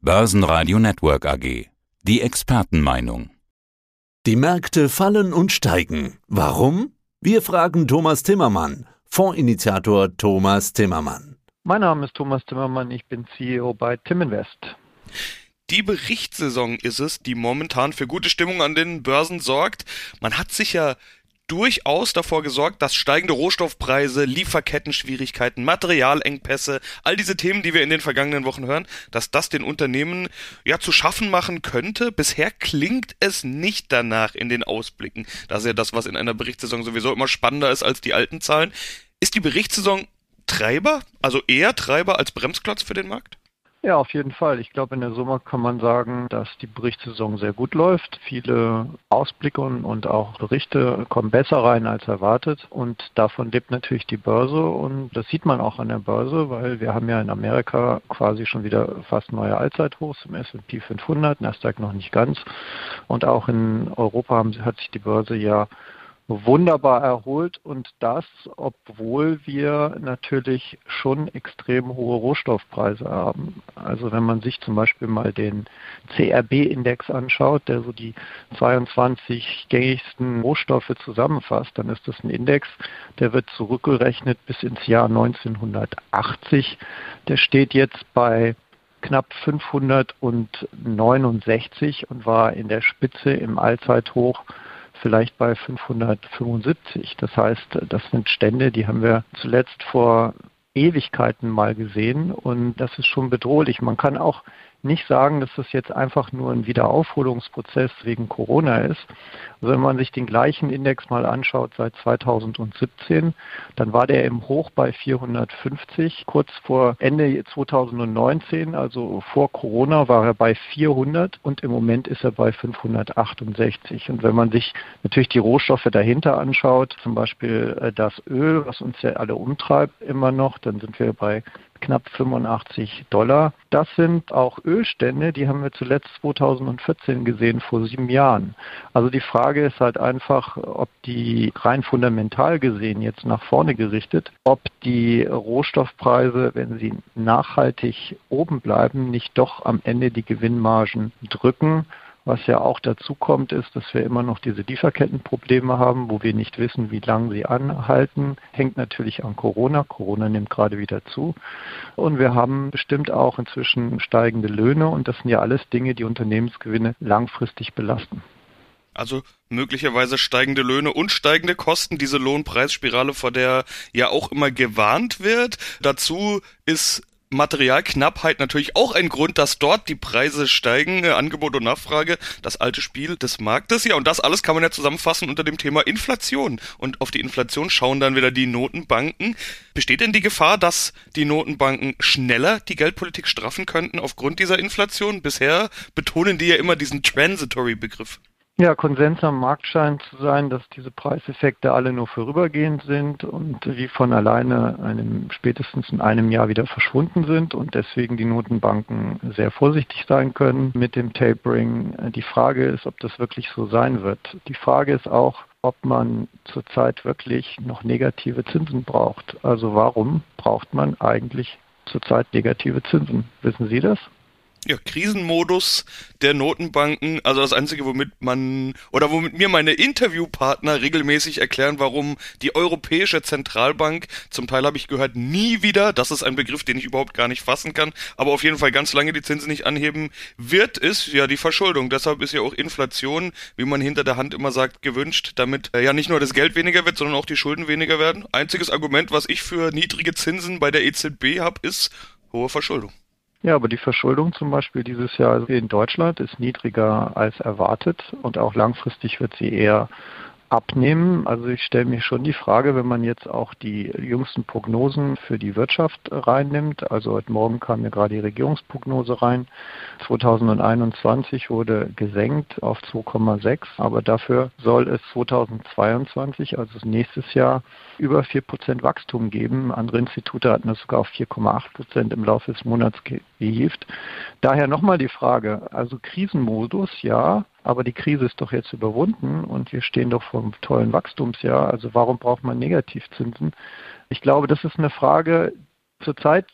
Börsenradio Network AG. Die Expertenmeinung. Die Märkte fallen und steigen. Warum? Wir fragen Thomas Timmermann, Fondsinitiator Thomas Timmermann. Mein Name ist Thomas Timmermann, ich bin CEO bei Timinvest. Die Berichtssaison ist es, die momentan für gute Stimmung an den Börsen sorgt. Man hat sich ja durchaus davor gesorgt, dass steigende Rohstoffpreise, Lieferkettenschwierigkeiten, Materialengpässe, all diese Themen, die wir in den vergangenen Wochen hören, dass das den Unternehmen ja zu schaffen machen könnte. Bisher klingt es nicht danach in den Ausblicken. Das ist ja das, was in einer Berichtssaison sowieso immer spannender ist als die alten Zahlen. Ist die Berichtssaison Treiber, also eher Treiber als Bremsklotz für den Markt? Ja, auf jeden Fall. Ich glaube, in der Summe kann man sagen, dass die Berichtssaison sehr gut läuft. Viele Ausblicke und auch Berichte kommen besser rein als erwartet. Und davon lebt natürlich die Börse. Und das sieht man auch an der Börse, weil wir haben ja in Amerika quasi schon wieder fast neue Allzeithochs im S&P 500, Nasdaq noch nicht ganz. Und auch in Europa hat sich die Börse ja wunderbar erholt und das, obwohl wir natürlich schon extrem hohe Rohstoffpreise haben. Also wenn man sich zum Beispiel mal den CRB-Index anschaut, der so die 22 gängigsten Rohstoffe zusammenfasst, dann ist das ein Index, der wird zurückgerechnet bis ins Jahr 1980. Der steht jetzt bei knapp 569 und war in der Spitze im Allzeithoch vielleicht bei 575. Das heißt, das sind Stände, die haben wir zuletzt vor Ewigkeiten mal gesehen und das ist schon bedrohlich. Man kann auch nicht sagen, dass das jetzt einfach nur ein Wiederaufholungsprozess wegen Corona ist. Also wenn man sich den gleichen Index mal anschaut seit 2017, dann war der im Hoch bei 450. Kurz vor Ende 2019, also vor Corona, war er bei 400 und im Moment ist er bei 568. Und wenn man sich natürlich die Rohstoffe dahinter anschaut, zum Beispiel äh, das Öl, was uns ja alle umtreibt immer noch, dann sind wir bei knapp 85 Dollar. Das sind auch Ölstände, die haben wir zuletzt 2014 gesehen, vor sieben Jahren. Also die Frage ist halt einfach, ob die rein fundamental gesehen jetzt nach vorne gerichtet, ob die Rohstoffpreise, wenn sie nachhaltig oben bleiben, nicht doch am Ende die Gewinnmargen drücken. Was ja auch dazu kommt, ist, dass wir immer noch diese Lieferkettenprobleme haben, wo wir nicht wissen, wie lange sie anhalten. Hängt natürlich an Corona. Corona nimmt gerade wieder zu. Und wir haben bestimmt auch inzwischen steigende Löhne. Und das sind ja alles Dinge, die Unternehmensgewinne langfristig belasten. Also möglicherweise steigende Löhne und steigende Kosten, diese Lohnpreisspirale, vor der ja auch immer gewarnt wird. Dazu ist Materialknappheit natürlich auch ein Grund, dass dort die Preise steigen, äh, Angebot und Nachfrage, das alte Spiel des Marktes. Ja, und das alles kann man ja zusammenfassen unter dem Thema Inflation. Und auf die Inflation schauen dann wieder die Notenbanken. Besteht denn die Gefahr, dass die Notenbanken schneller die Geldpolitik straffen könnten aufgrund dieser Inflation? Bisher betonen die ja immer diesen Transitory-Begriff. Ja, Konsens am Markt scheint zu sein, dass diese Preiseffekte alle nur vorübergehend sind und wie von alleine einem, spätestens in einem Jahr wieder verschwunden sind und deswegen die Notenbanken sehr vorsichtig sein können mit dem Tapering. Die Frage ist, ob das wirklich so sein wird. Die Frage ist auch, ob man zurzeit wirklich noch negative Zinsen braucht. Also warum braucht man eigentlich zurzeit negative Zinsen? Wissen Sie das? Ja, Krisenmodus der Notenbanken, also das Einzige, womit man oder womit mir meine Interviewpartner regelmäßig erklären, warum die Europäische Zentralbank, zum Teil habe ich gehört, nie wieder, das ist ein Begriff, den ich überhaupt gar nicht fassen kann, aber auf jeden Fall ganz lange die Zinsen nicht anheben wird, ist ja die Verschuldung. Deshalb ist ja auch Inflation, wie man hinter der Hand immer sagt, gewünscht, damit äh, ja nicht nur das Geld weniger wird, sondern auch die Schulden weniger werden. Einziges Argument, was ich für niedrige Zinsen bei der EZB habe, ist hohe Verschuldung. Ja, aber die Verschuldung zum Beispiel dieses Jahr in Deutschland ist niedriger als erwartet und auch langfristig wird sie eher abnehmen. Also ich stelle mir schon die Frage, wenn man jetzt auch die jüngsten Prognosen für die Wirtschaft reinnimmt. Also heute Morgen kam mir gerade die Regierungsprognose rein. 2021 wurde gesenkt auf 2,6, aber dafür soll es 2022, also nächstes Jahr, über 4% Wachstum geben. Andere Institute hatten das sogar auf 4,8% im Laufe des Monats gehievt. Daher nochmal die Frage, also Krisenmodus, ja, aber die Krise ist doch jetzt überwunden und wir stehen doch vor einem tollen Wachstumsjahr. Also warum braucht man Negativzinsen? Ich glaube, das ist eine Frage zurzeit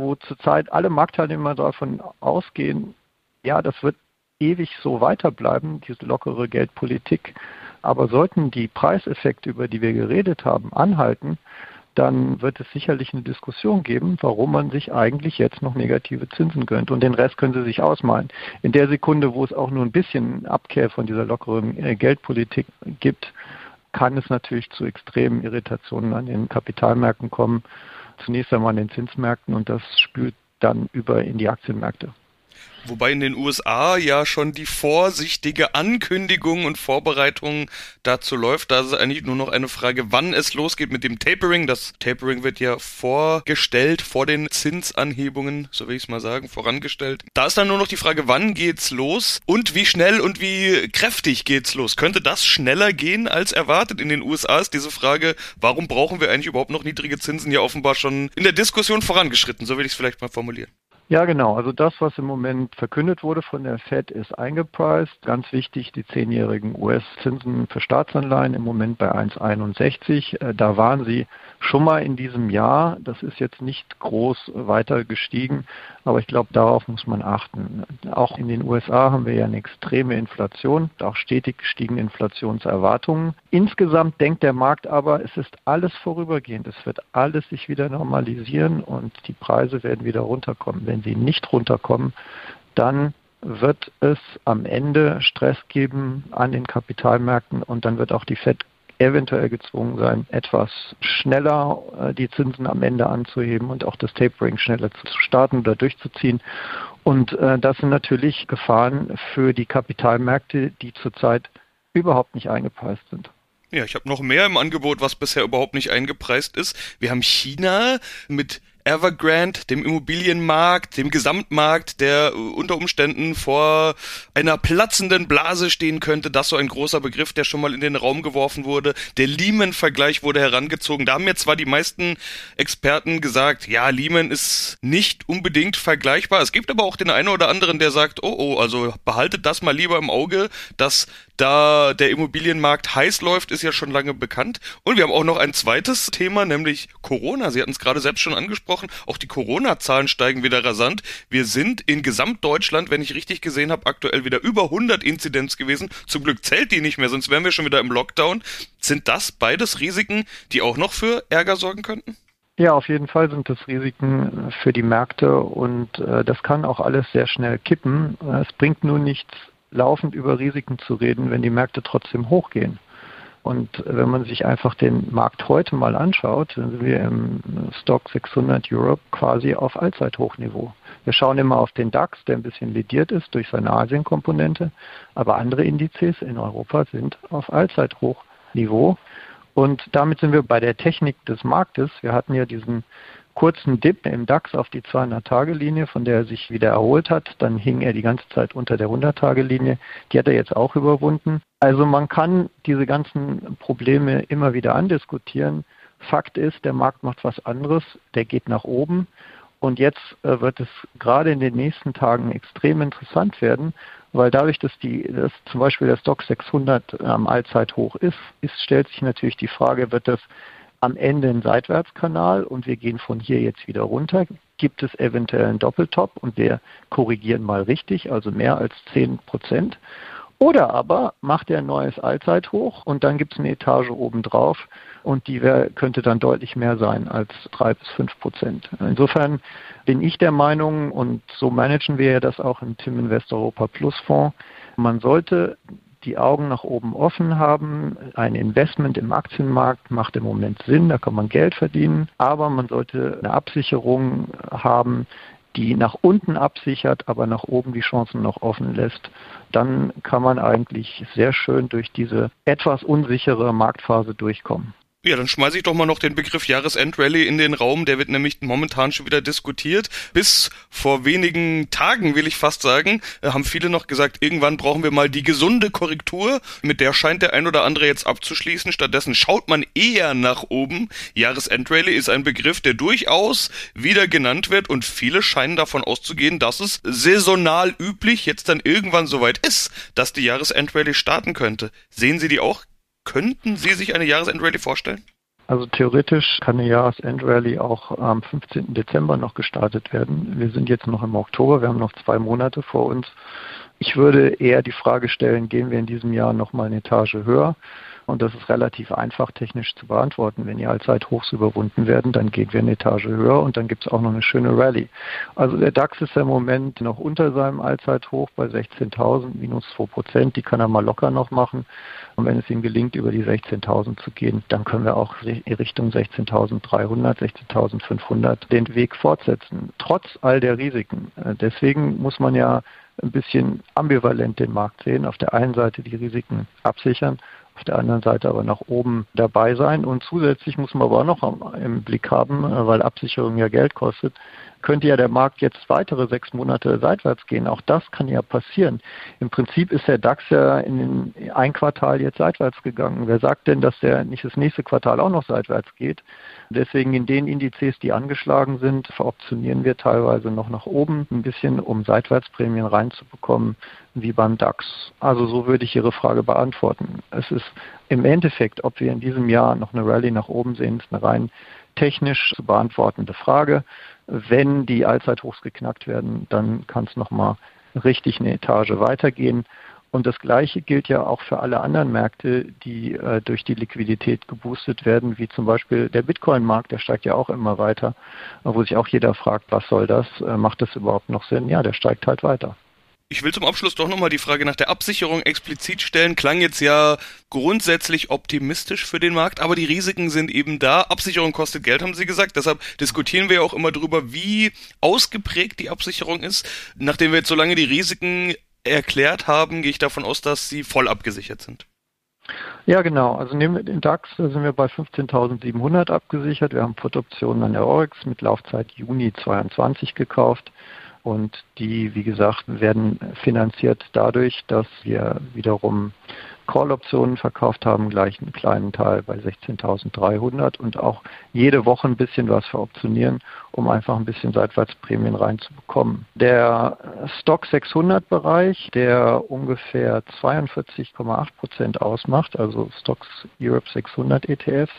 wo zurzeit alle Marktteilnehmer davon ausgehen, ja, das wird ewig so weiterbleiben, diese lockere Geldpolitik. Aber sollten die Preiseffekte, über die wir geredet haben, anhalten, dann wird es sicherlich eine Diskussion geben, warum man sich eigentlich jetzt noch negative Zinsen gönnt. Und den Rest können Sie sich ausmalen. In der Sekunde, wo es auch nur ein bisschen Abkehr von dieser lockeren äh, Geldpolitik gibt, kann es natürlich zu extremen Irritationen an den Kapitalmärkten kommen. Zunächst einmal an den Zinsmärkten und das spült dann über in die Aktienmärkte. Wobei in den USA ja schon die vorsichtige Ankündigung und Vorbereitung dazu läuft. Da ist eigentlich nur noch eine Frage, wann es losgeht mit dem Tapering. Das Tapering wird ja vorgestellt vor den Zinsanhebungen, so will ich es mal sagen, vorangestellt. Da ist dann nur noch die Frage, wann geht's los und wie schnell und wie kräftig geht's los. Könnte das schneller gehen als erwartet? In den USA ist diese Frage, warum brauchen wir eigentlich überhaupt noch niedrige Zinsen, ja offenbar schon in der Diskussion vorangeschritten. So will ich es vielleicht mal formulieren. Ja, genau. Also das, was im Moment verkündet wurde von der Fed, ist eingepreist. Ganz wichtig, die zehnjährigen US-Zinsen für Staatsanleihen im Moment bei 1,61. Äh, da waren sie schon mal in diesem Jahr. Das ist jetzt nicht groß weiter gestiegen, aber ich glaube, darauf muss man achten. Auch in den USA haben wir ja eine extreme Inflation, auch stetig gestiegene Inflationserwartungen. Insgesamt denkt der Markt aber, es ist alles vorübergehend. Es wird alles sich wieder normalisieren und die Preise werden wieder runterkommen. Wenn wenn sie nicht runterkommen, dann wird es am Ende Stress geben an den Kapitalmärkten und dann wird auch die Fed eventuell gezwungen sein, etwas schneller äh, die Zinsen am Ende anzuheben und auch das Tapering schneller zu starten oder durchzuziehen. Und äh, das sind natürlich Gefahren für die Kapitalmärkte, die zurzeit überhaupt nicht eingepreist sind. Ja, ich habe noch mehr im Angebot, was bisher überhaupt nicht eingepreist ist. Wir haben China mit Evergrande, dem Immobilienmarkt, dem Gesamtmarkt, der unter Umständen vor einer platzenden Blase stehen könnte. Das so ein großer Begriff, der schon mal in den Raum geworfen wurde. Der Lehman-Vergleich wurde herangezogen. Da haben jetzt zwar die meisten Experten gesagt, ja, Lehman ist nicht unbedingt vergleichbar. Es gibt aber auch den einen oder anderen, der sagt, oh, oh, also behaltet das mal lieber im Auge, dass da der Immobilienmarkt heiß läuft, ist ja schon lange bekannt. Und wir haben auch noch ein zweites Thema, nämlich Corona. Sie hatten es gerade selbst schon angesprochen. Auch die Corona-Zahlen steigen wieder rasant. Wir sind in Gesamtdeutschland, wenn ich richtig gesehen habe, aktuell wieder über 100 Inzidenz gewesen. Zum Glück zählt die nicht mehr, sonst wären wir schon wieder im Lockdown. Sind das beides Risiken, die auch noch für Ärger sorgen könnten? Ja, auf jeden Fall sind das Risiken für die Märkte und äh, das kann auch alles sehr schnell kippen. Es bringt nur nichts, laufend über Risiken zu reden, wenn die Märkte trotzdem hochgehen. Und wenn man sich einfach den Markt heute mal anschaut, dann sind wir im Stock 600 Europe quasi auf Allzeithochniveau. Wir schauen immer auf den DAX, der ein bisschen lediert ist durch seine Asienkomponente, aber andere Indizes in Europa sind auf Allzeithochniveau. Und damit sind wir bei der Technik des Marktes. Wir hatten ja diesen kurzen Dip im DAX auf die 200-Tage-Linie, von der er sich wieder erholt hat. Dann hing er die ganze Zeit unter der 100-Tage-Linie. Die hat er jetzt auch überwunden. Also man kann diese ganzen Probleme immer wieder andiskutieren. Fakt ist, der Markt macht was anderes. Der geht nach oben. Und jetzt äh, wird es gerade in den nächsten Tagen extrem interessant werden, weil dadurch, dass die, dass zum Beispiel der Stock 600 am Allzeithoch ist, ist, stellt sich natürlich die Frage, wird das am Ende einen Seitwärtskanal und wir gehen von hier jetzt wieder runter. Gibt es eventuell einen Doppeltop und wir korrigieren mal richtig, also mehr als 10 Prozent. Oder aber macht er ein neues Allzeithoch und dann gibt es eine Etage obendrauf und die wär, könnte dann deutlich mehr sein als drei bis fünf Prozent. Insofern bin ich der Meinung und so managen wir ja das auch im Tim Invest Europa Plus Fonds. Man sollte die Augen nach oben offen haben. Ein Investment im Aktienmarkt macht im Moment Sinn, da kann man Geld verdienen, aber man sollte eine Absicherung haben, die nach unten absichert, aber nach oben die Chancen noch offen lässt, dann kann man eigentlich sehr schön durch diese etwas unsichere Marktphase durchkommen. Ja, dann schmeiße ich doch mal noch den Begriff Jahresendrallye in den Raum. Der wird nämlich momentan schon wieder diskutiert. Bis vor wenigen Tagen, will ich fast sagen, äh, haben viele noch gesagt, irgendwann brauchen wir mal die gesunde Korrektur. Mit der scheint der ein oder andere jetzt abzuschließen. Stattdessen schaut man eher nach oben. Jahresendrallye ist ein Begriff, der durchaus wieder genannt wird und viele scheinen davon auszugehen, dass es saisonal üblich jetzt dann irgendwann soweit ist, dass die Jahresendrallye starten könnte. Sehen Sie die auch Könnten Sie sich eine Jahresendrallye vorstellen? Also theoretisch kann eine Jahresendrallye auch am 15. Dezember noch gestartet werden. Wir sind jetzt noch im Oktober, wir haben noch zwei Monate vor uns. Ich würde eher die Frage stellen, gehen wir in diesem Jahr noch mal eine Etage höher? Und das ist relativ einfach technisch zu beantworten. Wenn die Allzeithochs überwunden werden, dann gehen wir eine Etage höher und dann gibt es auch noch eine schöne Rallye. Also der DAX ist im Moment noch unter seinem Allzeithoch bei 16.000, minus 2 Prozent. Die kann er mal locker noch machen. Und wenn es ihm gelingt, über die 16.000 zu gehen, dann können wir auch in Richtung 16.300, 16.500 den Weg fortsetzen. Trotz all der Risiken. Äh, deswegen muss man ja ein bisschen ambivalent den Markt sehen. Auf der einen Seite die Risiken absichern auf der anderen Seite aber nach oben dabei sein. Und zusätzlich muss man aber auch noch im Blick haben, äh, weil Absicherung ja Geld kostet, könnte ja der Markt jetzt weitere sechs Monate seitwärts gehen. Auch das kann ja passieren. Im Prinzip ist der DAX ja in ein Quartal jetzt seitwärts gegangen. Wer sagt denn, dass der nicht das nächste Quartal auch noch seitwärts geht? Deswegen in den Indizes, die angeschlagen sind, veroptionieren wir teilweise noch nach oben ein bisschen, um Seitwärtsprämien reinzubekommen, wie beim DAX. Also so würde ich Ihre Frage beantworten. Es ist im Endeffekt, ob wir in diesem Jahr noch eine Rallye nach oben sehen, ist eine rein technisch zu beantwortende Frage. Wenn die Allzeithochs geknackt werden, dann kann es nochmal richtig eine Etage weitergehen. Und das Gleiche gilt ja auch für alle anderen Märkte, die äh, durch die Liquidität geboostet werden, wie zum Beispiel der Bitcoin-Markt, der steigt ja auch immer weiter, wo sich auch jeder fragt, was soll das? Äh, macht das überhaupt noch Sinn? Ja, der steigt halt weiter. Ich will zum Abschluss doch nochmal die Frage nach der Absicherung explizit stellen. Klang jetzt ja grundsätzlich optimistisch für den Markt, aber die Risiken sind eben da. Absicherung kostet Geld, haben Sie gesagt. Deshalb diskutieren wir ja auch immer darüber, wie ausgeprägt die Absicherung ist. Nachdem wir jetzt so lange die Risiken erklärt haben, gehe ich davon aus, dass sie voll abgesichert sind. Ja, genau. Also nehmen wir den DAX, da sind wir bei 15.700 abgesichert. Wir haben Put-Optionen an der Oryx mit Laufzeit Juni 22 gekauft. Und die, wie gesagt, werden finanziert dadurch, dass wir wiederum Call-Optionen verkauft haben, gleich einen kleinen Teil bei 16.300 und auch jede Woche ein bisschen was veroptionieren, um einfach ein bisschen Seitwärtsprämien reinzubekommen. Der Stock 600 Bereich, der ungefähr 42,8 Prozent ausmacht, also Stocks Europe 600 ETFs,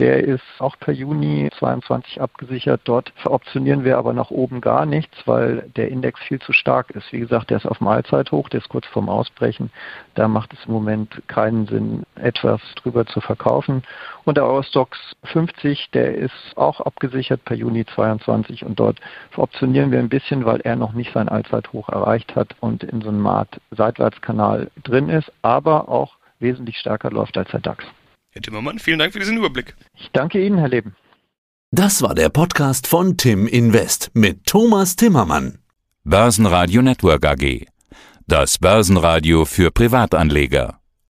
der ist auch per Juni 22 abgesichert. Dort veroptionieren wir aber nach oben gar nichts, weil der Index viel zu stark ist. Wie gesagt, der ist auf Mahlzeithoch, der ist kurz vorm Ausbrechen. Da macht es im Moment keinen Sinn, etwas drüber zu verkaufen. Und der Eurostox 50, der ist auch abgesichert per Juni 22 und dort veroptionieren wir ein bisschen, weil er noch nicht sein Allzeithoch erreicht hat und in so einem Art Seitwärtskanal drin ist, aber auch wesentlich stärker läuft als der DAX. Herr Timmermann, vielen Dank für diesen Überblick. Ich danke Ihnen, Herr Leben. Das war der Podcast von Tim Invest mit Thomas Timmermann. Börsenradio Network AG. Das Börsenradio für Privatanleger.